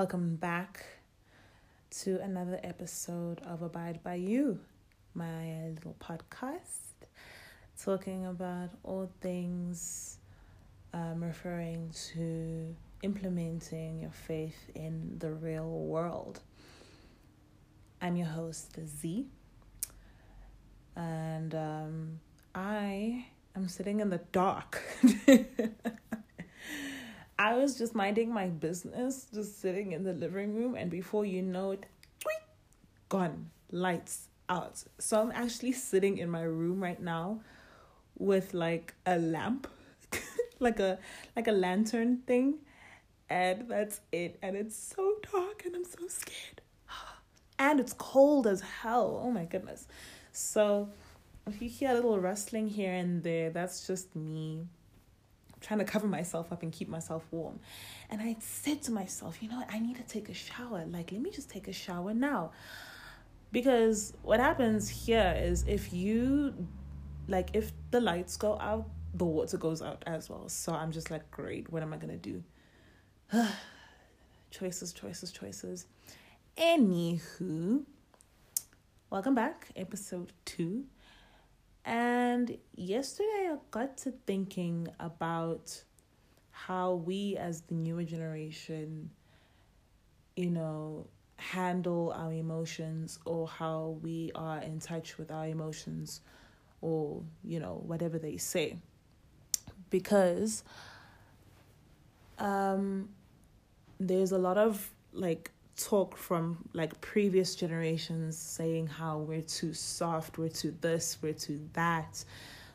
Welcome back to another episode of Abide by You, my little podcast, talking about all things um, referring to implementing your faith in the real world. I'm your host, Z, and um, I am sitting in the dark. I was just minding my business, just sitting in the living room, and before you know it, gone, lights out. So I'm actually sitting in my room right now with like a lamp, like a like a lantern thing, and that's it. And it's so dark, and I'm so scared, and it's cold as hell. Oh my goodness. So if you hear a little rustling here and there, that's just me trying to cover myself up and keep myself warm. And I said to myself, you know I need to take a shower. Like, let me just take a shower now. Because what happens here is if you, like, if the lights go out, the water goes out as well. So I'm just like, great, what am I going to do? choices, choices, choices. Anywho, welcome back, episode two. And yesterday I got to thinking about how we as the newer generation, you know, handle our emotions or how we are in touch with our emotions or, you know, whatever they say. Because um there's a lot of like talk from like previous generations saying how we're too soft, we're too this, we're too that.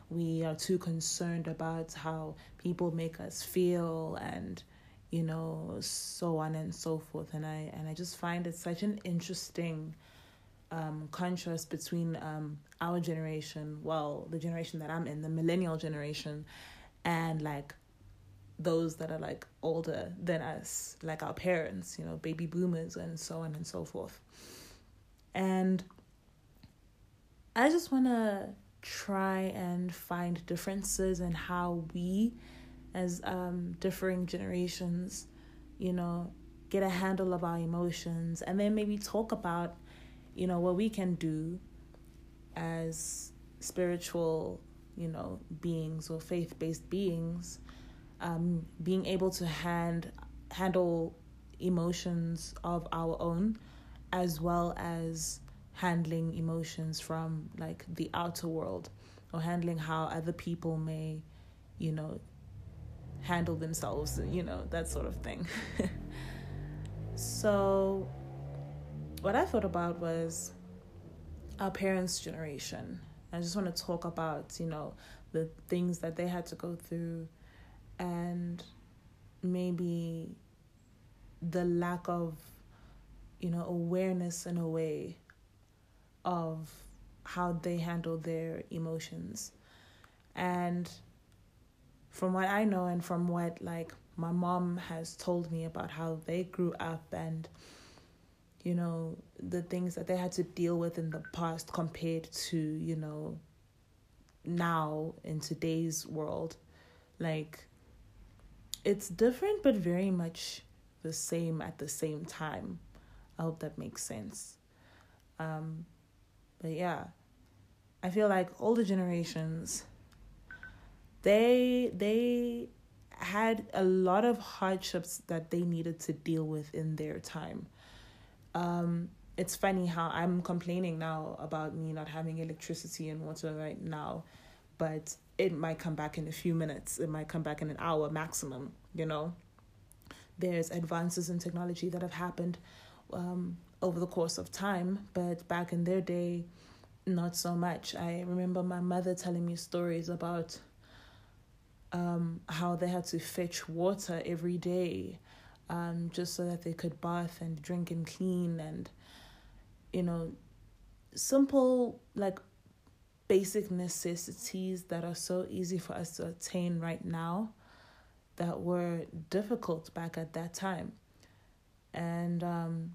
We are too concerned about how people make us feel and you know so on and so forth and I and I just find it such an interesting um, contrast between um, our generation, well, the generation that I'm in, the millennial generation, and like those that are like older than us, like our parents, you know, baby boomers, and so on and so forth. And I just want to try and find differences in how we, as um, differing generations, you know, get a handle of our emotions, and then maybe talk about, you know, what we can do as spiritual, you know, beings or faith based beings um, being able to hand handle emotions of our own as well as handling emotions from like the outer world or handling how other people may you know handle themselves you know that sort of thing. So what i thought about was our parents generation. I just want to talk about you know the things that they had to go through and maybe the lack of you know awareness in a way of how they handle their emotions. And from what i know and from what like my mom has told me about how they grew up and you know the things that they had to deal with in the past compared to you know now in today's world. Like it's different but very much the same at the same time. I hope that makes sense. Um, but yeah, I feel like older generations they they had a lot of hardships that they needed to deal with in their time. Um, it's funny how I'm complaining now about me not having electricity and water right now, but it might come back in a few minutes. It might come back in an hour maximum, you know. There's advances in technology that have happened um, over the course of time, but back in their day, not so much. I remember my mother telling me stories about um, how they had to fetch water every day um, just so that they could bath and drink and clean and, you know, simple like basic necessities that are so easy for us to attain right now that were difficult back at that time. And um,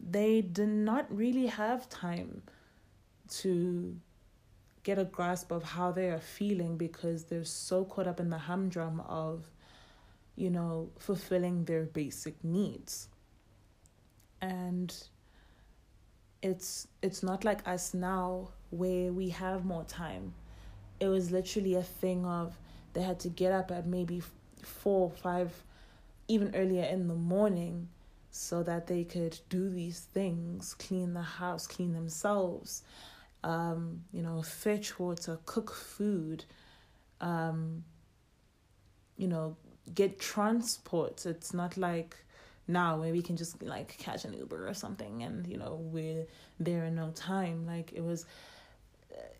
they did not really have time to get a grasp of how they are feeling because they're so caught up in the humdrum of, you know, fulfilling their basic needs. And it's it's not like us now where we have more time. It was literally a thing of they had to get up at maybe four, five, even earlier in the morning so that they could do these things, clean the house, clean themselves, um, you know, fetch water, cook food, um, you know, get transport. It's not like now where we can just like catch an Uber or something and, you know, we're there in no time. Like it was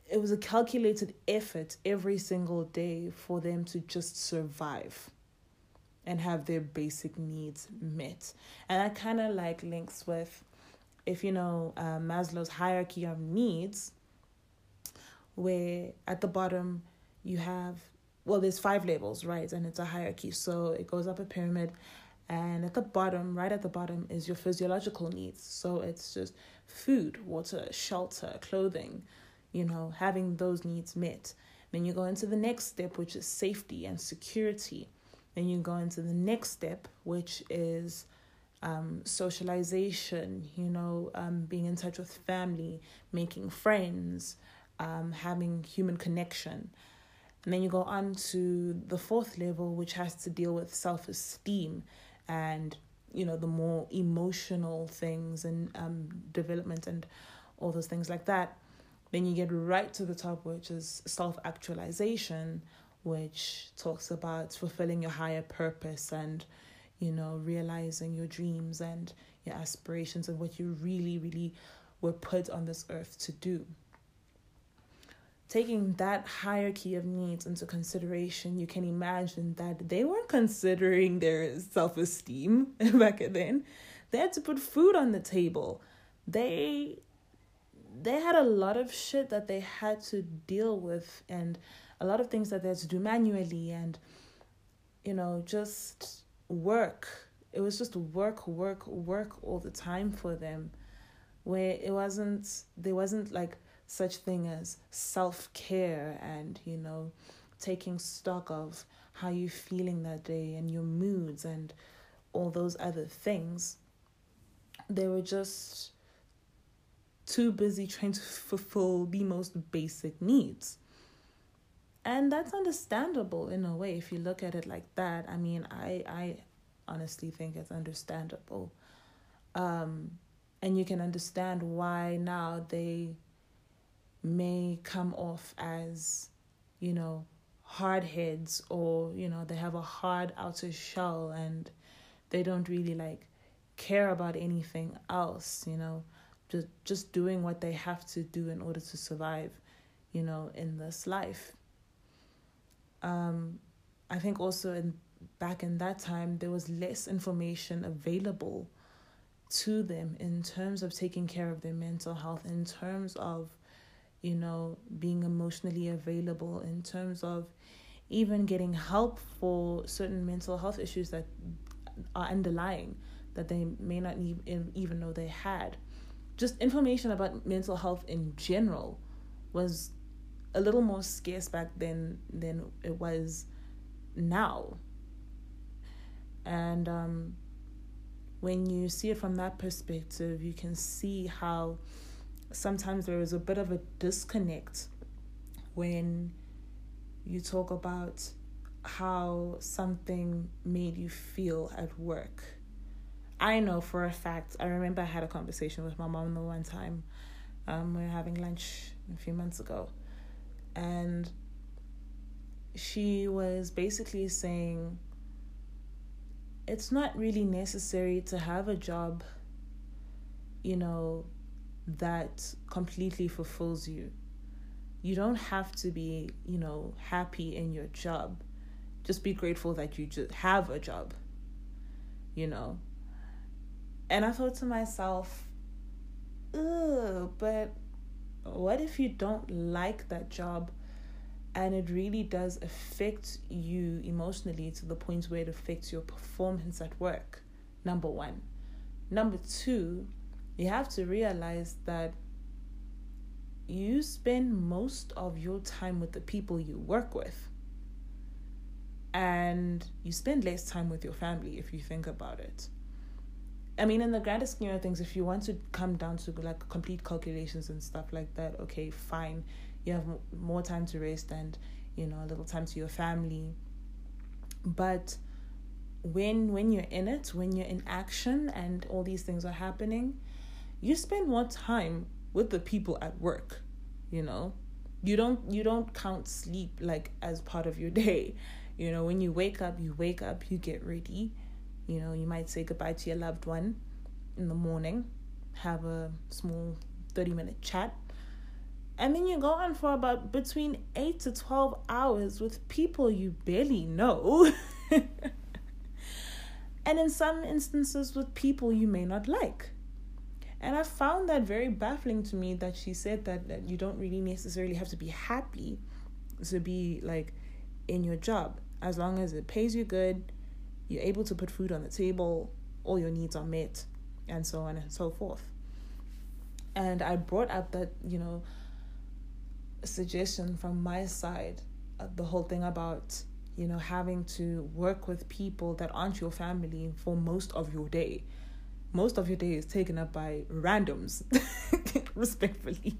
it was a calculated effort every single day for them to just survive and have their basic needs met. And that kind of like links with, if you know, uh, Maslow's hierarchy of needs, where at the bottom you have, well, there's five levels, right? And it's a hierarchy. So it goes up a pyramid. And at the bottom, right at the bottom, is your physiological needs. So it's just food, water, shelter, clothing, you know, having those needs met. Then you go into the next step, which is safety and security. Then you go into the next step, which is um, socialization, you know, um, being in touch with family, making friends, um, having human connection. And then you go on to the fourth level, which has to deal with self esteem and, you know, the more emotional things and um, development and all those things like that. Then you get right to the top, which is self actualization, which talks about fulfilling your higher purpose and, you know, realizing your dreams and your aspirations and what you really, really were put on this earth to do. Taking that hierarchy of needs into consideration, you can imagine that they weren't considering their self esteem back then. They had to put food on the table. They they had a lot of shit that they had to deal with and a lot of things that they had to do manually and you know just work it was just work work work all the time for them where it wasn't there wasn't like such thing as self-care and you know taking stock of how you're feeling that day and your moods and all those other things. They were just too busy trying to fulfill the most basic needs. And that's understandable in a way if you look at it like that. I mean i i honestly think it's understandable. Um and you can understand why now they may come off as you know hard heads or you know they have a hard outer shell and they don't really like care about anything else you know just just doing what they have to do in order to survive you know in this life. Um, I think also in back in that time there was less information available to them in terms of taking care of their mental health, in terms of, you know, being emotionally available, in terms of even getting help for certain mental health issues that are underlying that they may not even know they had. Just information about mental health in general was a little more scarce back then than it was now. And um, when you see it from that perspective, you can see how sometimes there is a bit of a disconnect when you talk about how something made you feel at work. I know for a fact, I remember I had a conversation with my mom the one time. Um, we were having lunch a few months ago and she was basically saying it's not really necessary to have a job, you know, that completely fulfills you. You don't have to be, you know, happy in your job. Just be grateful that you just have a job, you know. And I thought to myself, ugh, but what if you don't like that job and it really does affect you emotionally to the point where it affects your performance at work? Number one. Number two, you have to realize that you spend most of your time with the people you work with. And you spend less time with your family if you think about it. I mean in the grander scheme of things if you want to come down to like complete calculations and stuff like that okay fine. You have more time to rest and you know a little time to your family. But when when you're in it when you're in action and all these things are happening you spend more time with the people at work you know? You don't you don't count sleep like as part of your day. You know when you wake up you wake up you get ready. You know you might say goodbye to your loved one in the morning have a small 30 minute chat and then you go on for about between 8 to 12 hours with people you barely know. And in some instances with people you may not like and I found that very baffling to me that she said that, that you don't really necessarily have to be happy to be like in your job. As long as it pays you good, you're able to put food on the table, all your needs are met, and so on and so forth. And I brought up that, you know, suggestion from my side, uh, the whole thing about, you know, having to work with people that aren't your family for most of your day most of your day is taken up by randoms, respectfully.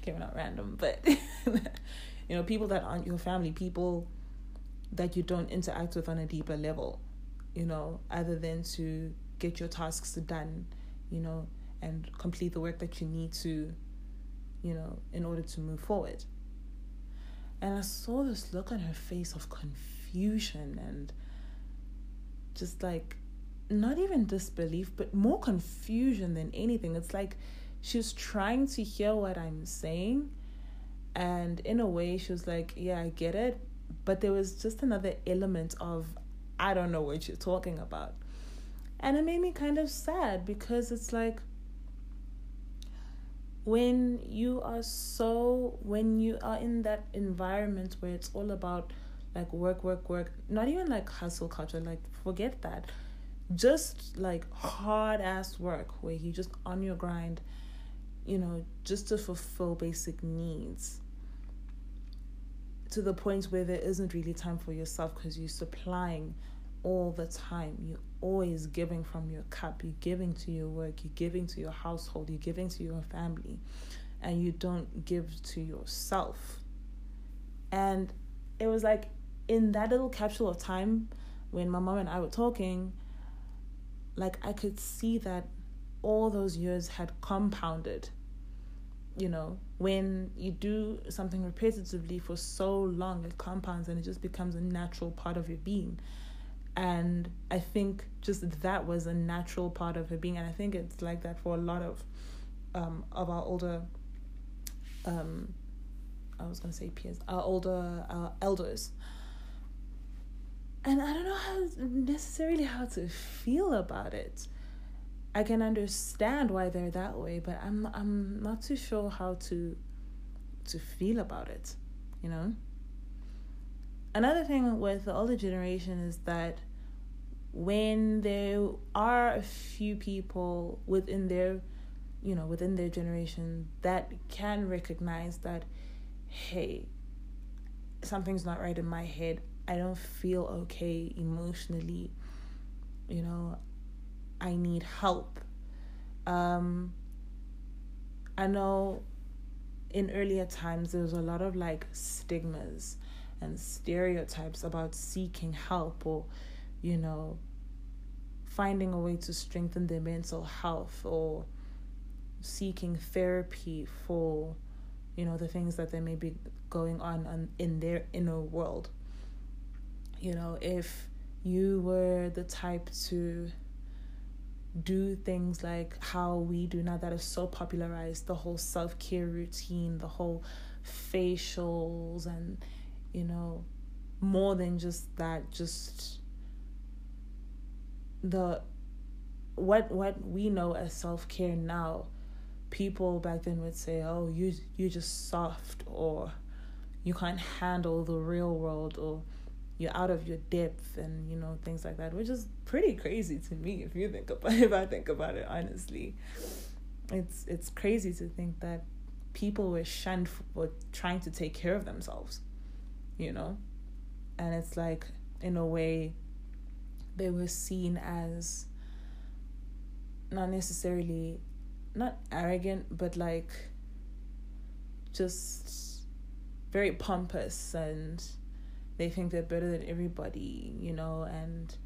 Okay, we're not random, but you know, people that aren't your family, people that you don't interact with on a deeper level, you know, other than to get your tasks done, you know, and complete the work that you need to, you know, in order to move forward. And I saw this look on her face of confusion and just like not even disbelief, but more confusion than anything. It's like she was trying to hear what I'm saying. And in a way, she was like, Yeah, I get it. But there was just another element of, I don't know what you're talking about. And it made me kind of sad because it's like, when you are so, when you are in that environment where it's all about like work, work, work, not even like hustle culture, like forget that just like hard ass work where you just on your grind, you know, just to fulfill basic needs to the point where there isn't really time for yourself because you're supplying all the time. You're always giving from your cup. You're giving to your work. You're giving to your household. You're giving to your family. And you don't give to yourself. And it was like in that little capsule of time when my mom and I were talking, like I could see that all those years had compounded. You know, when you do something repetitively for so long, it compounds and it just becomes a natural part of your being. And I think just that was a natural part of her being, and I think it's like that for a lot of um, of our older um, I was gonna say peers, our older uh, elders and I don't know how necessarily how to feel about it. I can understand why they're that way, but I'm I'm not too sure how to to feel about it, you know? Another thing with the older generation is that when there are a few people within their you know, within their generation that can recognize that hey, something's not right in my head. I don't feel okay emotionally. You know, I need help. Um, I know in earlier times there was a lot of like stigmas and stereotypes about seeking help or, you know, finding a way to strengthen their mental health or seeking therapy for, you know, the things that they may be going on in their inner world you know, if you were the type to do things like how we do now that is so popularized the whole self-care routine the whole facials and you know more than just that just the what what we know as self-care now people back then would say oh you you're just soft or you can't handle the real world or you're out of your depth and you know things like that which is pretty crazy to me if you think about if I think about it honestly it's it's crazy to think that people were shunned for trying to take care of themselves, you know? And it's like, in a way, they were seen as not necessarily, not arrogant, but like just very pompous and they think they're better than everybody, you know, and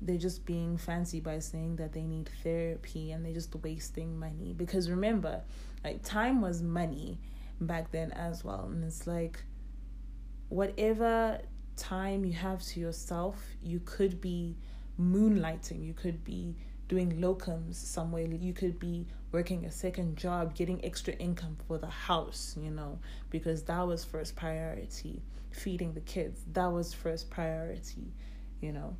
they're just being fancy by saying that they need therapy and they're just wasting money. Because remember, like time was money back then as well. And it's like whatever time you have to yourself, you could be moonlighting, you could be doing locums somewhere, you could be working a second job, getting extra income for the house, you know, because that was first priority. Feeding the kids, that was first priority, you know.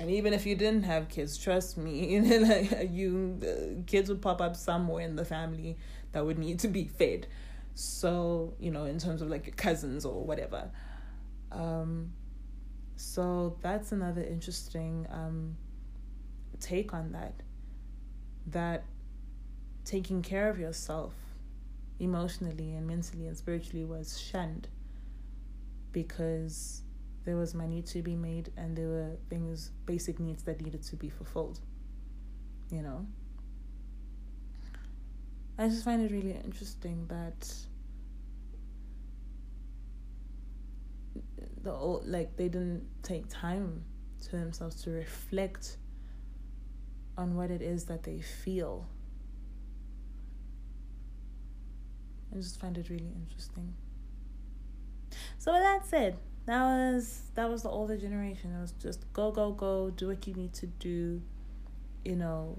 And even if you didn't have kids, trust me, you, know, like you, uh, kids would pop up somewhere in the family that would need to be fed. So you know, in terms of like your cousins or whatever. Um, so that's another interesting um, take on that. That taking care of yourself emotionally and mentally and spiritually was shunned because there was money to be made and there were things, basic needs that needed to be fulfilled. You know? I just find it really interesting that the old, like they didn't take time to themselves to reflect on what it is that they feel. I just find it really interesting. So with that said, that was that was the older generation. It was just go go go, do what you need to do. You know,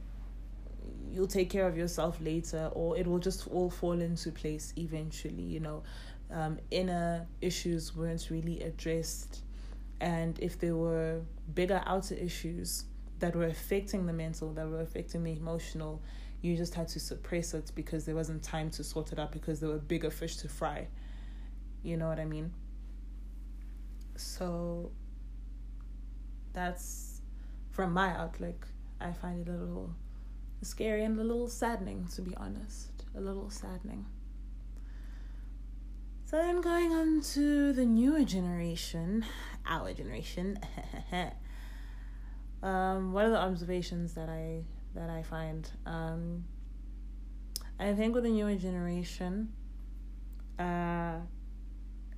you'll take care of yourself later, or it will just all fall into place eventually. You know, um, inner issues weren't really addressed, and if there were bigger outer issues that were affecting the mental, that were affecting the emotional, you just had to suppress it because there wasn't time to sort it out because there were bigger fish to fry. You know what I mean? So that's from my outlook. I find it a little scary and a little saddening, to be honest. A little saddening. So then going on to the newer generation, our generation. um, what are the observations that I that I find? Um, I think with the newer generation, uh,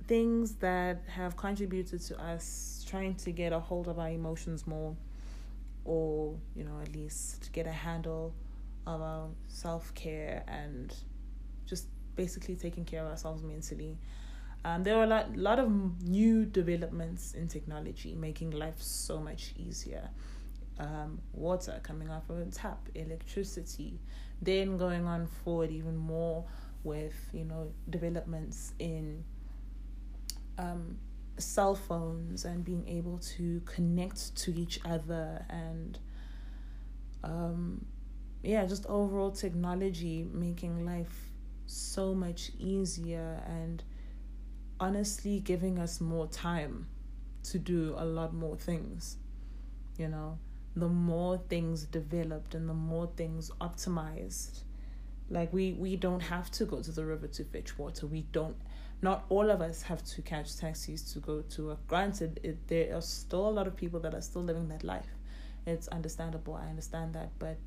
things that have contributed to us trying to get a hold of our emotions more or you know at least get a handle of our self-care and just basically taking care of ourselves mentally um, there are a lot, lot of new developments in technology making life so much easier um, water coming off of a tap electricity then going on forward even more with you know developments in um, cell phones and being able to connect to each other and um, yeah, just overall technology making life so much easier and honestly giving us more time to do a lot more things. You know, the more things developed and the more things optimized. Like we we don't have to go to the river to fetch water. We don't not all of us have to catch taxis to go to work. Granted, it, there are still a lot of people that are still living that life. It's understandable. I understand that, but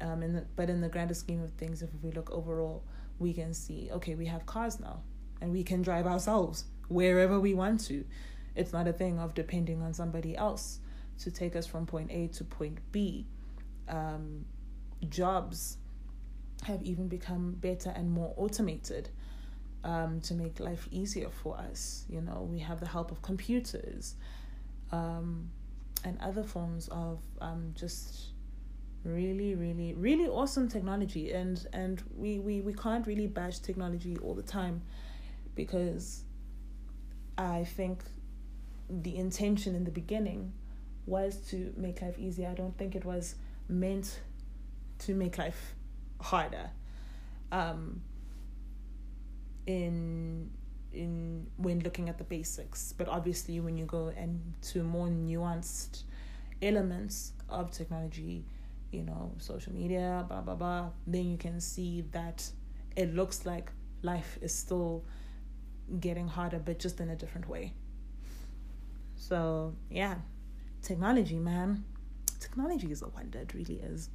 um, in the, but in the grander scheme of things, if we look overall, we can see okay, we have cars now, and we can drive ourselves wherever we want to. It's not a thing of depending on somebody else to take us from point A to point B. Um, jobs have even become better and more automated um, to make life easier for us. You know, we have the help of computers um, and other forms of um, just really really really awesome technology and and we, we we can't really bash technology all the time because i think the intention in the beginning was to make life easier i don't think it was meant to make life harder um in in when looking at the basics but obviously when you go into more nuanced elements of technology you know social media blah blah blah then you can see that it looks like life is still getting harder, but just in a different way. So, yeah, technology, man. Technology is a wonder, it really is.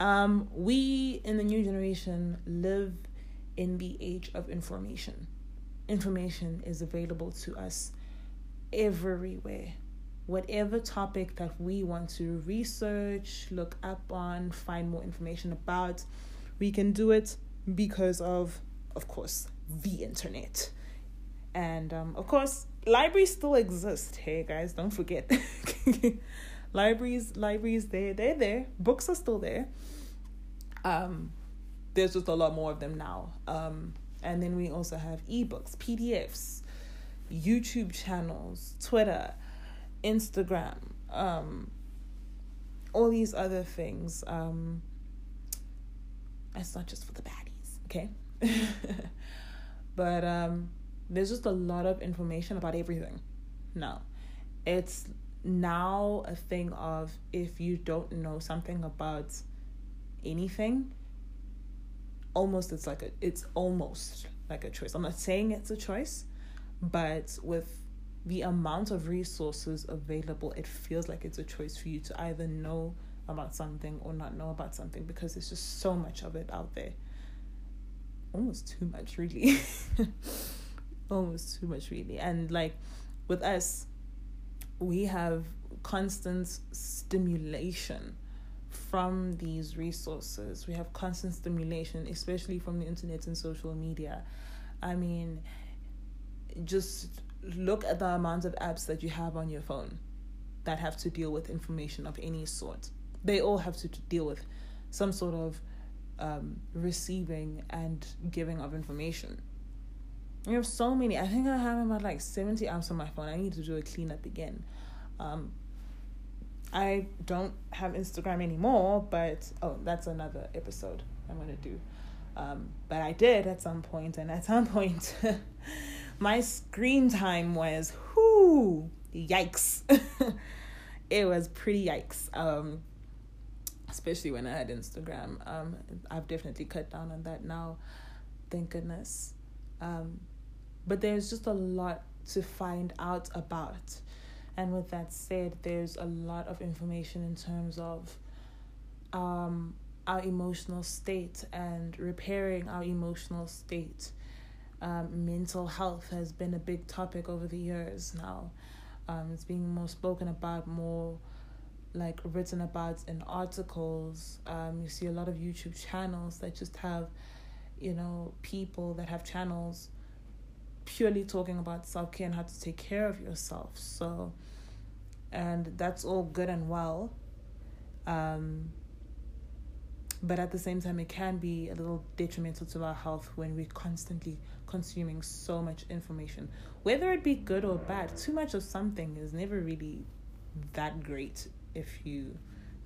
Um, we in the new generation live in the age of information. Information is available to us everywhere. Whatever topic that we want to research, look up on, find more information about, we can do it because of, of course, the internet. And um, of course, libraries still exist. Hey guys, don't forget. libraries, libraries, they they're there. Books are still there. Um, there's just a lot more of them now. Um, and then we also have ebooks, PDFs, YouTube channels, Twitter, Instagram, um, all these other things. Um, it's not just for the baddies, okay? but um, there's just a lot of information about everything now. It's now a thing of if you don't know something about anything, almost it's like a it's almost like a choice. I'm not saying it's a choice, but with the amount of resources available, it feels like it's a choice for you to either know about something or not know about something because there's just so much of it out there. Almost too much, really. Almost too much, really. And like with us, we have constant stimulation from these resources. We have constant stimulation, especially from the internet and social media. I mean, just look at the amount of apps that you have on your phone that have to deal with information of any sort. They all have to deal with some sort of um, receiving and giving of information. You have so many. I think I have about like 70 apps on my phone. I need to do a cleanup again. Um, I don't have Instagram anymore, but oh, that's another episode I'm gonna do. Um, but I did at some point, and at some point, my screen time was whoo yikes. it was pretty yikes. Um, especially when I had Instagram. Um, I've definitely cut down on that now, thank goodness. Um, but there's just a lot to find out about. And with that said, there's a lot of information in terms of um, our emotional state and repairing our emotional state. Um, mental health has been a big topic over the years now. Um, it's being more spoken about, more like written about in articles. Um, you see a lot of YouTube channels that just have, you know, people that have channels purely talking about self care and how to take care of yourself. So, and that's all good and well. Um, but at the same time, it can be a little detrimental to our health when we're constantly consuming so much information. Whether it be good or bad, too much of something is never really that great if you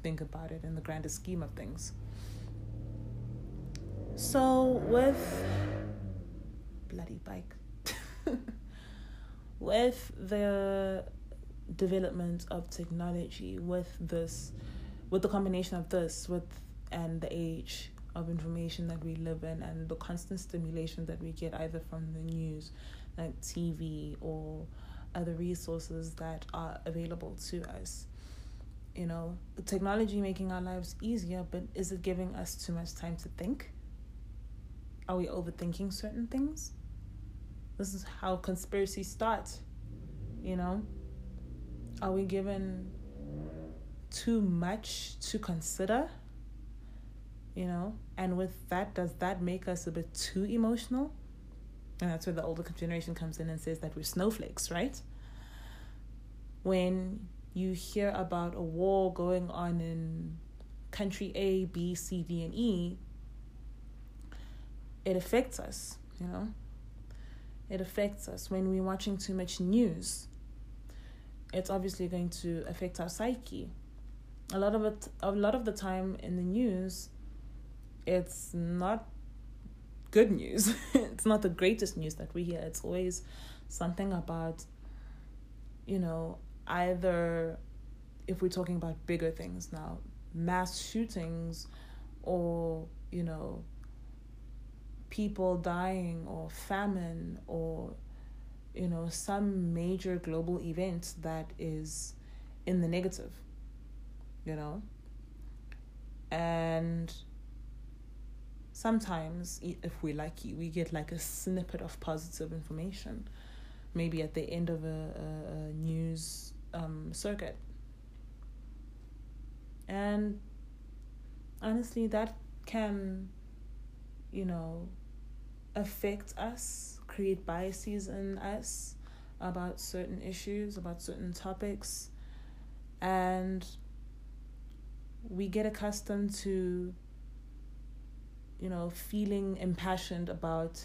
think about it in the grander scheme of things. So, with bloody bike, with the development of technology, with this, with the combination of this, with and the age of information that we live in, and the constant stimulation that we get either from the news, like TV or other resources that are available to us you know, technology making our lives easier, but is it giving us too much time to think? Are we overthinking certain things? This is how conspiracy starts, you know? Are we given too much to consider? You know? And with that, does that make us a bit too emotional? And that's where the older generation comes in and says that we're snowflakes, right? When you hear about a war going on in country A, B, C, D, and E, it affects us, you know? It affects us when we're watching too much news. It's obviously going to affect our psyche. A lot of it a lot of the time in the news, it's not good news. it's not the greatest news that we hear. It's always something about you know, either if we're talking about bigger things now, mass shootings or, you know, people dying or famine or you know some major global event that is in the negative you know? And sometimes if we're lucky we get like a snippet of positive information maybe at the end of a, a, a news um, circuit. And honestly that can you know affect us create biases in us about certain issues about certain topics and we get accustomed to you know feeling impassioned about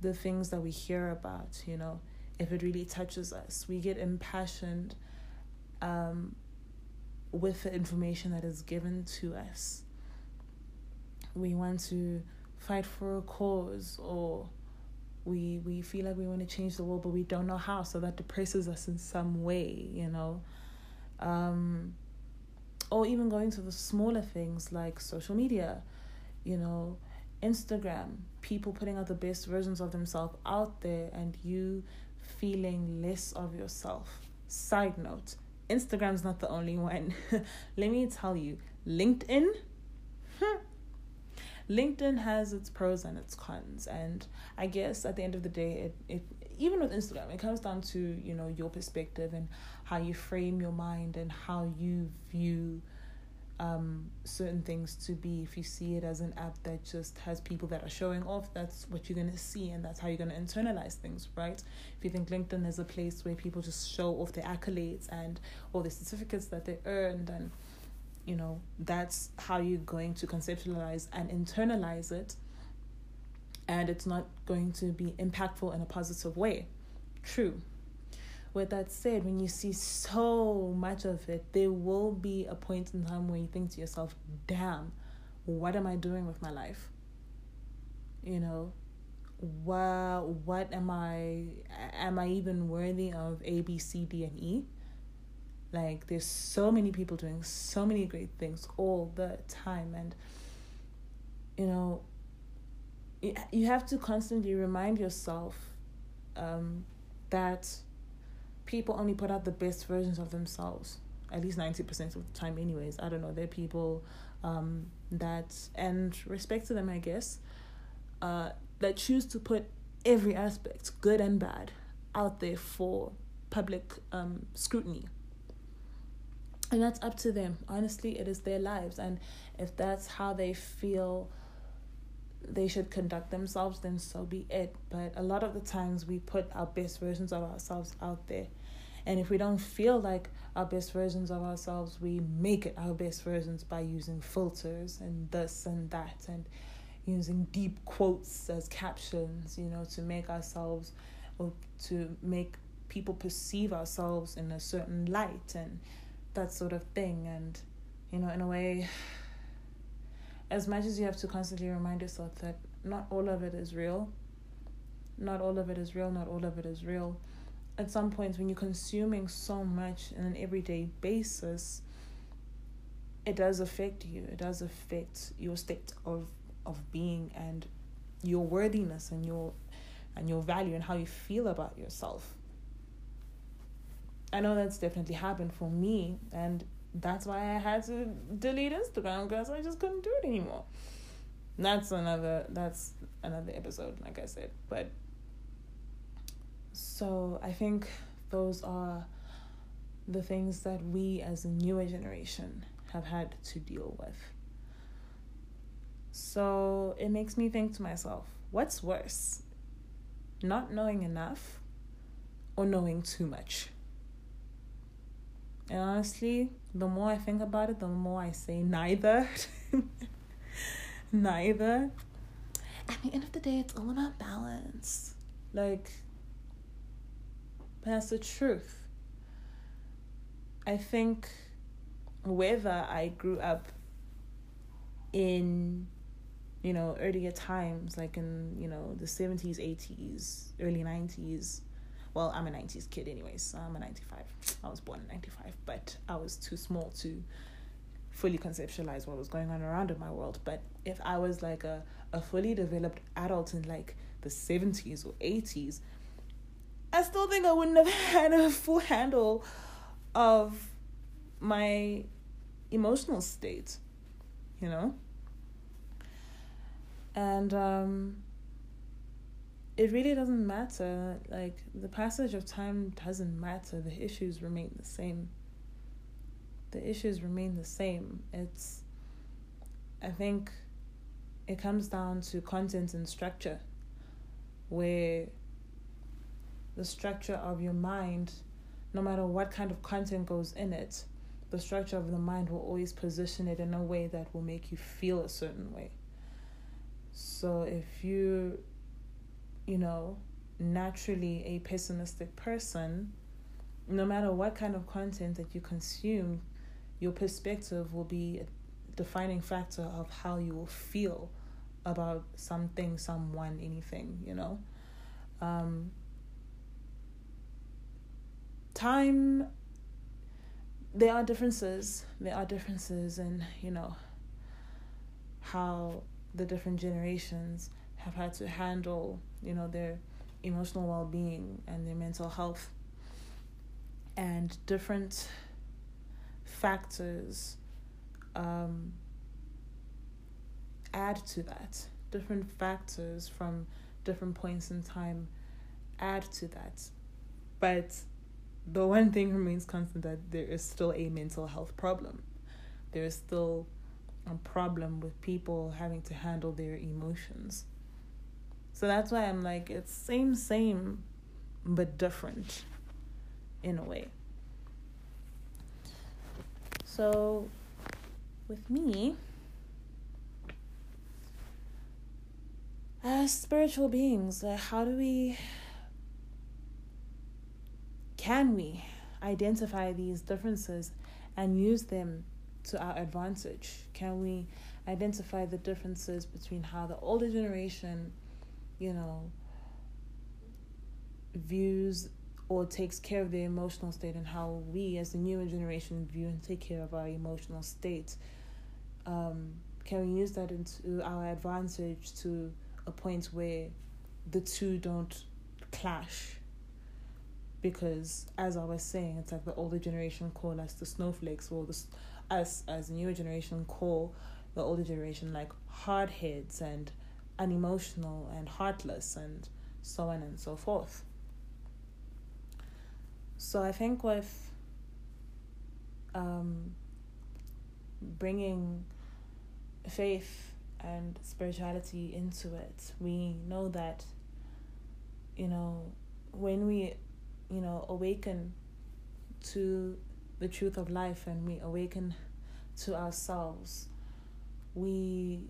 the things that we hear about you know. If it really touches us we get impassioned um, with the information that is given to us. We want to fight for a cause or we we feel like we want to change the world but we don't know how so that depresses us in some way you know um, or even going to the smaller things like social media, you know, Instagram, people putting out the best versions of themselves out there and you feeling less of yourself. Side note, Instagram's not the only one. Let me tell you, LinkedIn LinkedIn has its pros and its cons and I guess at the end of the day it, it even with Instagram it comes down to, you know, your perspective and how you frame your mind and how you view um, certain things to be. If you see it as an app that just has people that are showing off, that's what you're gonna see, and that's how you're gonna internalize things, right? If you think LinkedIn is a place where people just show off their accolades and all the certificates that they earned, and you know that's how you're going to conceptualize and internalize it, and it's not going to be impactful in a positive way. True, with that said, when you see so much of it, there will be a point in time where you think to yourself, damn, what am I doing with my life? You know, what what am I am I even worthy of A, B, C, D, and E? Like there's so many people doing so many great things all the time and you know you have to constantly remind yourself um, that people only put out the best versions of themselves at least 90% of the time anyways. I don't know they're people um, that and respect to them i guess uh, that choose to put every aspect good and bad out there for public um, scrutiny and that's up to them. Honestly it is their lives. And if that's how they feel they should conduct themselves then so be it. But a lot of the times we put our best versions of ourselves out there. And if we don't feel like our best versions of ourselves, we make it our best versions by using filters and this and that and using deep quotes as captions, you know, to make ourselves or to make people perceive ourselves in a certain light. And that sort of thing. And, you know, in a way, as much as you have to constantly remind yourself that not all of it is real, not all of it is real, not all of it is real at some points when you're consuming so much on an everyday basis it does affect you it does affect your state of of being and your worthiness and your and your value and how you feel about yourself i know that's definitely happened for me and that's why i had to delete instagram because i just couldn't do it anymore that's another that's another episode like i said but so I think those are the things that we as a newer generation have had to deal with. So it makes me think to myself, what's worse? Not knowing enough or knowing too much? And honestly, the more I think about it, the more I say neither. neither. At the end of the day, it's all about balance. Like, that's the truth. I think whether I grew up in, you know, earlier times, like in, you know, the 70s, 80s, early 90s. Well, I'm a 90s kid, anyways. So I'm a 95. I was born in 95, but I was too small to fully conceptualize what was going on around in my world. But if I was like a, a fully developed adult in like the 70s or 80s, I still think I wouldn't have had a full handle of my emotional state, you know? And um, it really doesn't matter. Like, the passage of time doesn't matter. The issues remain the same. The issues remain the same. It's, I think it comes down to content and structure, where the structure of your mind, no matter what kind of content goes in it, the structure of the mind will always position it in a way that will make you feel a certain way. So if you, you know, naturally a pessimistic person, no matter what kind of content that you consume, your perspective will be a defining factor of how you will feel about something, someone, anything, you know. Um, time there are differences there are differences in you know how the different generations have had to handle you know their emotional well-being and their mental health and different factors um, add to that different factors from different points in time add to that but the one thing remains constant that there is still a mental health problem. There is still a problem with people having to handle their emotions. So that's why I'm like, it's same, same, but different in a way. So with me, as spiritual beings, uh, how do we can we identify these differences and use them to our advantage? Can we identify the differences between how the older generation, you know, views or takes care of their emotional state and how we as the newer generation view and take care of our emotional state? Um, can we use that into our advantage to a point where the two don't clash? because as I was saying, it's like the older generation call us the snowflakes, or the us as the newer generation call the older generation like hard heads and unemotional and heartless and so on and so forth. So I think with um, bringing faith and spirituality into it, we know that, you know, when we you know, awaken to the truth of life and we awaken to ourselves, we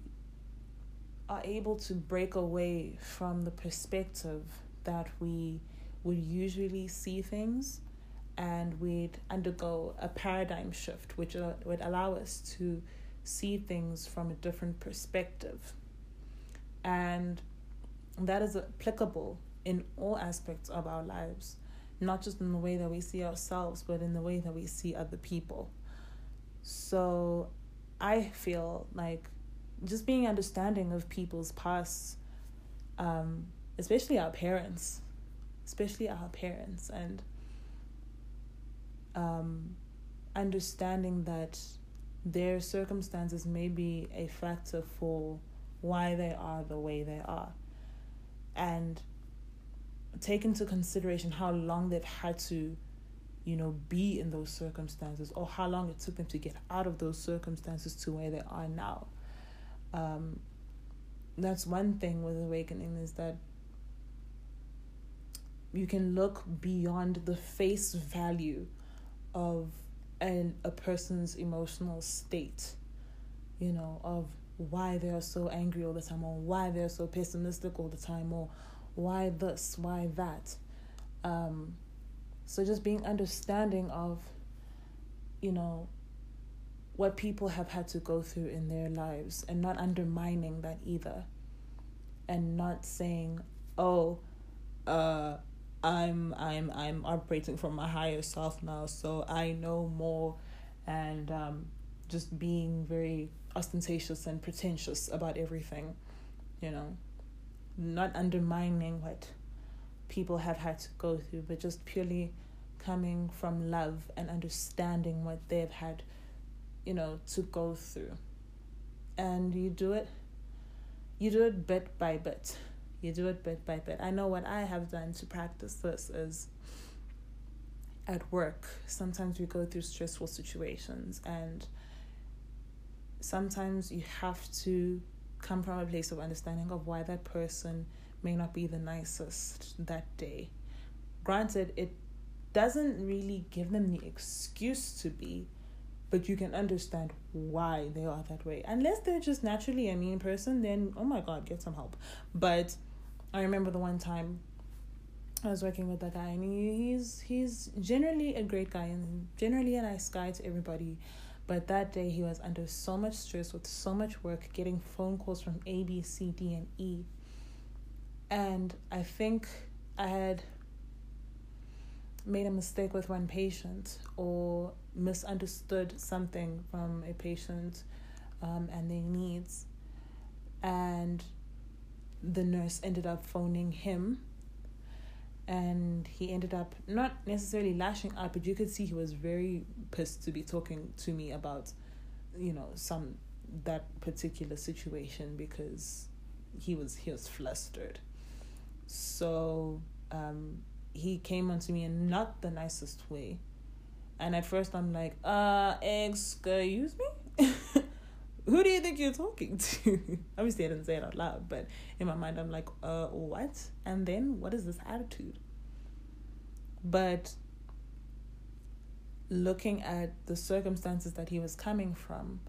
are able to break away from the perspective that we would usually see things and we'd undergo a paradigm shift which uh, would allow us to see things from a different perspective and that is applicable in all aspects of our lives not just in the way that we see ourselves, but in the way that we see other people. So I feel like just being understanding of people's past, um, especially our parents, especially our parents, and um, understanding that their circumstances may be a factor for why they are the way they are. And take into consideration how long they've had to you know be in those circumstances or how long it took them to get out of those circumstances to where they are now um, that's one thing with awakening is that you can look beyond the face value of an, a person's emotional state you know of why they are so angry all the time or why they're so pessimistic all the time or why this, why that. Um, so just being understanding of, you know, what people have had to go through in their lives and not undermining that either. And not saying, oh, uh, I'm I'm I'm operating from my higher self now, so I know more and um, just being very ostentatious and pretentious about everything, you know, not undermining what people have had to go through, but just purely coming from love and understanding what they've had, you know, to go through. And you do it, you do it bit by bit. You do it bit by bit. I know what I have done to practice this is at work. Sometimes we go through stressful situations, and sometimes you have to come from a place of understanding of why that person may not be the nicest that day. Granted, it doesn't really give them the excuse to be, but you can understand why they are that way. Unless they're just naturally a mean person, then oh my god, get some help. But I remember the one time I was working with that guy, and he, he's he's generally a great guy and generally a nice guy to everybody. But that day he was under so much stress with so much work, getting phone calls from A, B, C, D, and E. And I think I had made a mistake with one patient or misunderstood something from a patient um, and their needs. And the nurse ended up phoning him and he ended up not necessarily lashing out but you could see he was very pissed to be talking to me about you know some that particular situation because he was he was flustered so um he came onto me in not the nicest way and at first i'm like uh excuse me who do you think you're talking to? Obviously, I didn't say it out loud, but in my mind, I'm like, uh, what? And then what is this attitude? But looking at the circumstances that he was coming from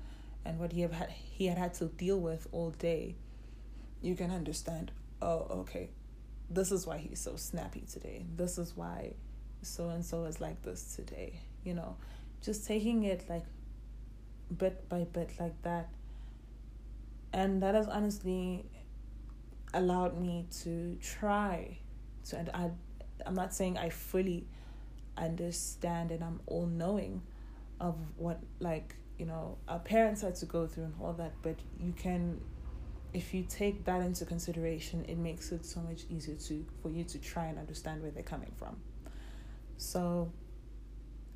and what he had he had had to deal with all day, you can understand, oh, okay, this is why he's so snappy today. This is why so and so is like this today. You know, just taking it like bit by bit like that. And that has honestly allowed me to try to and I I'm not saying I fully understand and I'm all knowing of what like, you know, our parents had to go through and all that, but you can if you take that into consideration, it makes it so much easier to for you to try and understand where they're coming from. So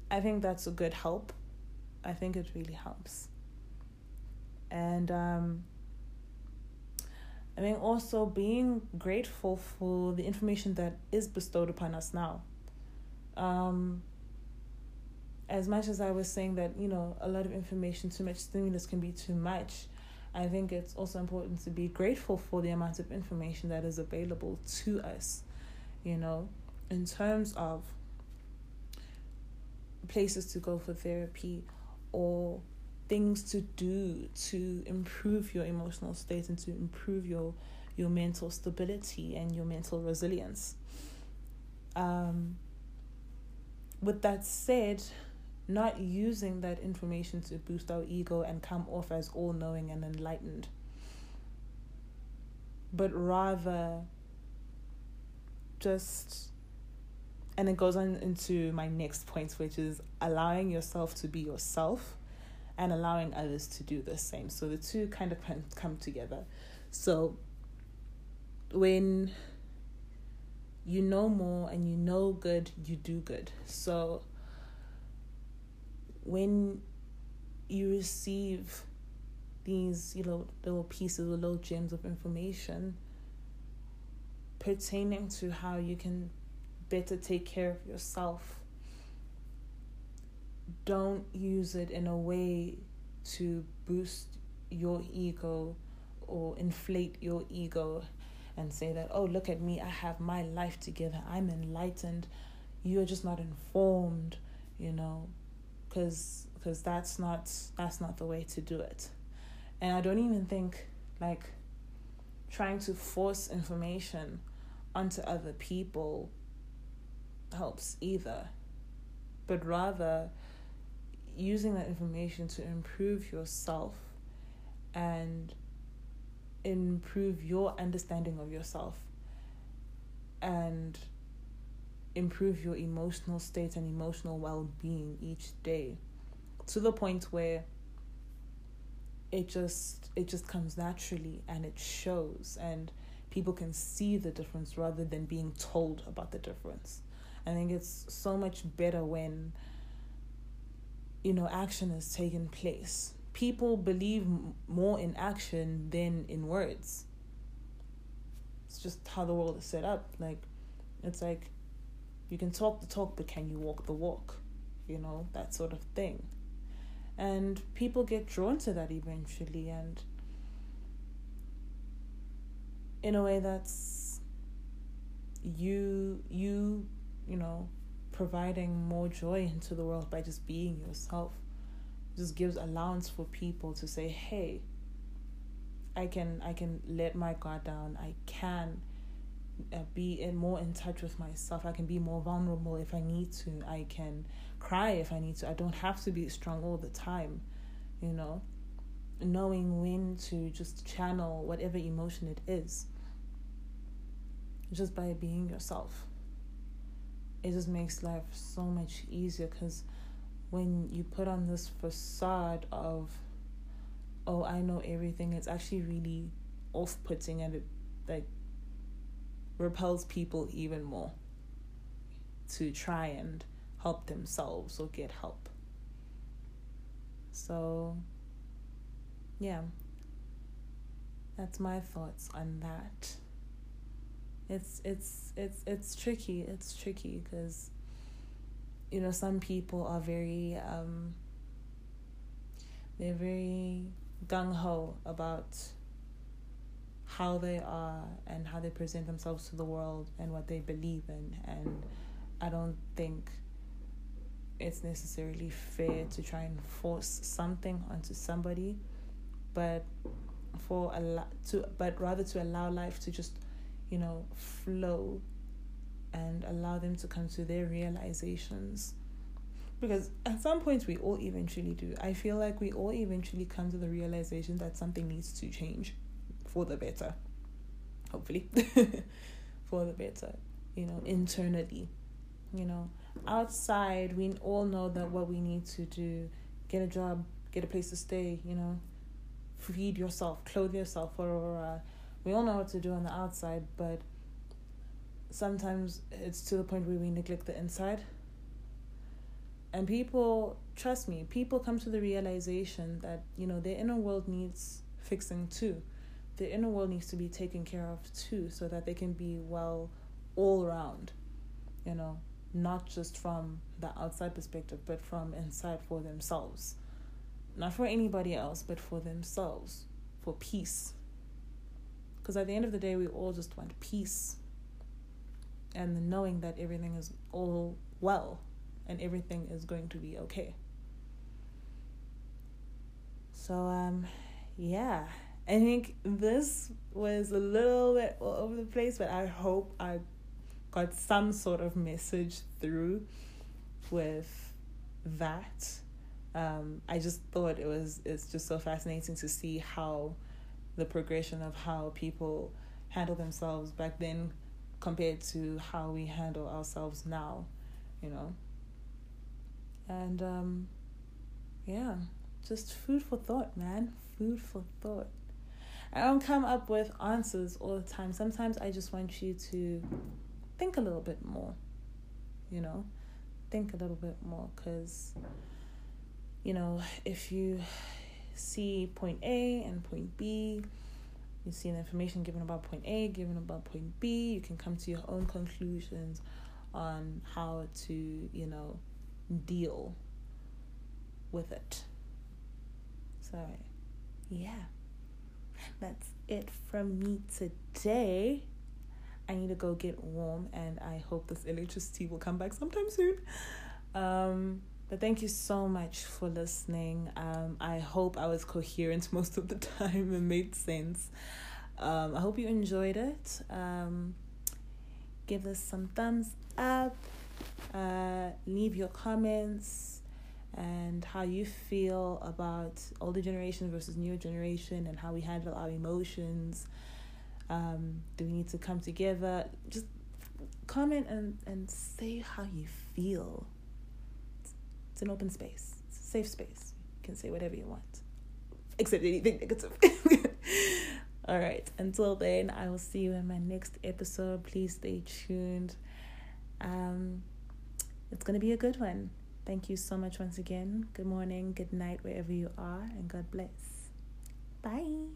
I think that's a good help I think it really helps. And um, I think also being grateful for the information that is bestowed upon us now. Um, as much as I was saying that, you know, a lot of information, too much stimulus can be too much, I think it's also important to be grateful for the amount of information that is available to us, you know, in terms of places to go for therapy or things to do to improve your emotional state and to improve your your mental stability and your mental resilience. Um, with that said, not using that information to boost our ego and come off as all knowing and enlightened, but rather just and it goes on into my next point, which is allowing yourself to be yourself and allowing others to do the same. So the two kind of come together. So when you know more and you know good, you do good. So when you receive these, you know, little pieces, or little gems of information pertaining to how you can better take care of yourself. Don't use it in a way to boost your ego or inflate your ego and say that, oh, look at me, I have my life together, I'm enlightened. You're just not informed, you know, because because that's not that's not the way to do it. And I don't even think like trying to force information onto other people helps either, but rather using that information to improve yourself and improve your understanding of yourself and improve your emotional state and emotional well being each day to the point where it just it just comes naturally and it shows and people can see the difference rather than being told about the difference. I think it's so much better when you know action is taking place. People believe more in action than in words. It's just how the world is set up. Like it's like you can talk the talk but can you walk the walk? You know, that sort of thing. And people get drawn to that eventually and in a way that's you you you know providing more joy into the world by just being yourself just gives allowance for people to say hey i can i can let my guard down i can Uh, be in more in touch with myself. I can be more vulnerable if i need to. I can cry if i need to. I don't have to be strong all the time you know. Knowing when to just channel whatever emotion it is just by being yourself. It just makes life so much easier because when you put on this facade of oh i know everything it's actually really off-putting and it like repels people even more to try and help themselves or get help. So yeah. That's my thoughts on that. It's it's it's it's tricky. It's tricky because you know some people are very um they're very gung-ho about how they are and how they present themselves to the world and what they believe in and i don't think it's necessarily fair to try and force something onto somebody but for a lot to but rather to allow life to just you know, flow and allow them to come to their realizations. Because at some point, we all eventually do. I feel like we all eventually come to the realization that something needs to change for the better. Hopefully, for the better, you know, internally. You know, outside, we all know that what we need to do get a job, get a place to stay, you know, feed yourself, clothe yourself, or uh, we all know what to do on the outside, but sometimes it's to the point where we neglect the inside. And people, trust me, people come to the realization that, you know, their inner world needs fixing too. Their inner world needs to be taken care of too, so that they can be well all around, you know, not just from the outside perspective, but from inside for themselves. Not for anybody else, but for themselves, for peace, because at the end of the day, we all just want peace and knowing that everything is all well and everything is going to be okay. So, um, yeah, I think this was a little bit all over the place, but I hope I got some sort of message through with that. Um, I just thought it was it's just so fascinating to see how the progression of how people handle themselves back then compared to how we handle ourselves now, you know. And um yeah, just food for thought, man. Food for thought. I don't come up with answers all the time. Sometimes I just want you to think a little bit more, you know, think a little bit more because, you know, if you see point A and point B. You see the information given about point A, given about point B. You can come to your own conclusions on how to, you know, deal with it. So, yeah, that's it from me today. I need to go get warm, and I hope this electricity will come back sometime soon. Um, but thank you so much for listening. Um, I hope I was coherent most of the time and made sense. Um, I hope you enjoyed it. Um, give us some thumbs up. Uh, leave your comments and how you feel about older generation versus newer generation and how we handle our emotions. Um, do we need to come together? Just comment and, and say how you feel it's an open space, it's a safe space. You can say whatever you want. except anything negative. All right. Until then, I will see you in my next episode. Please stay tuned. Um, it's gonna be a good one. Thank you so much once again. Good morning, good night, wherever you are, and God bless. Bye.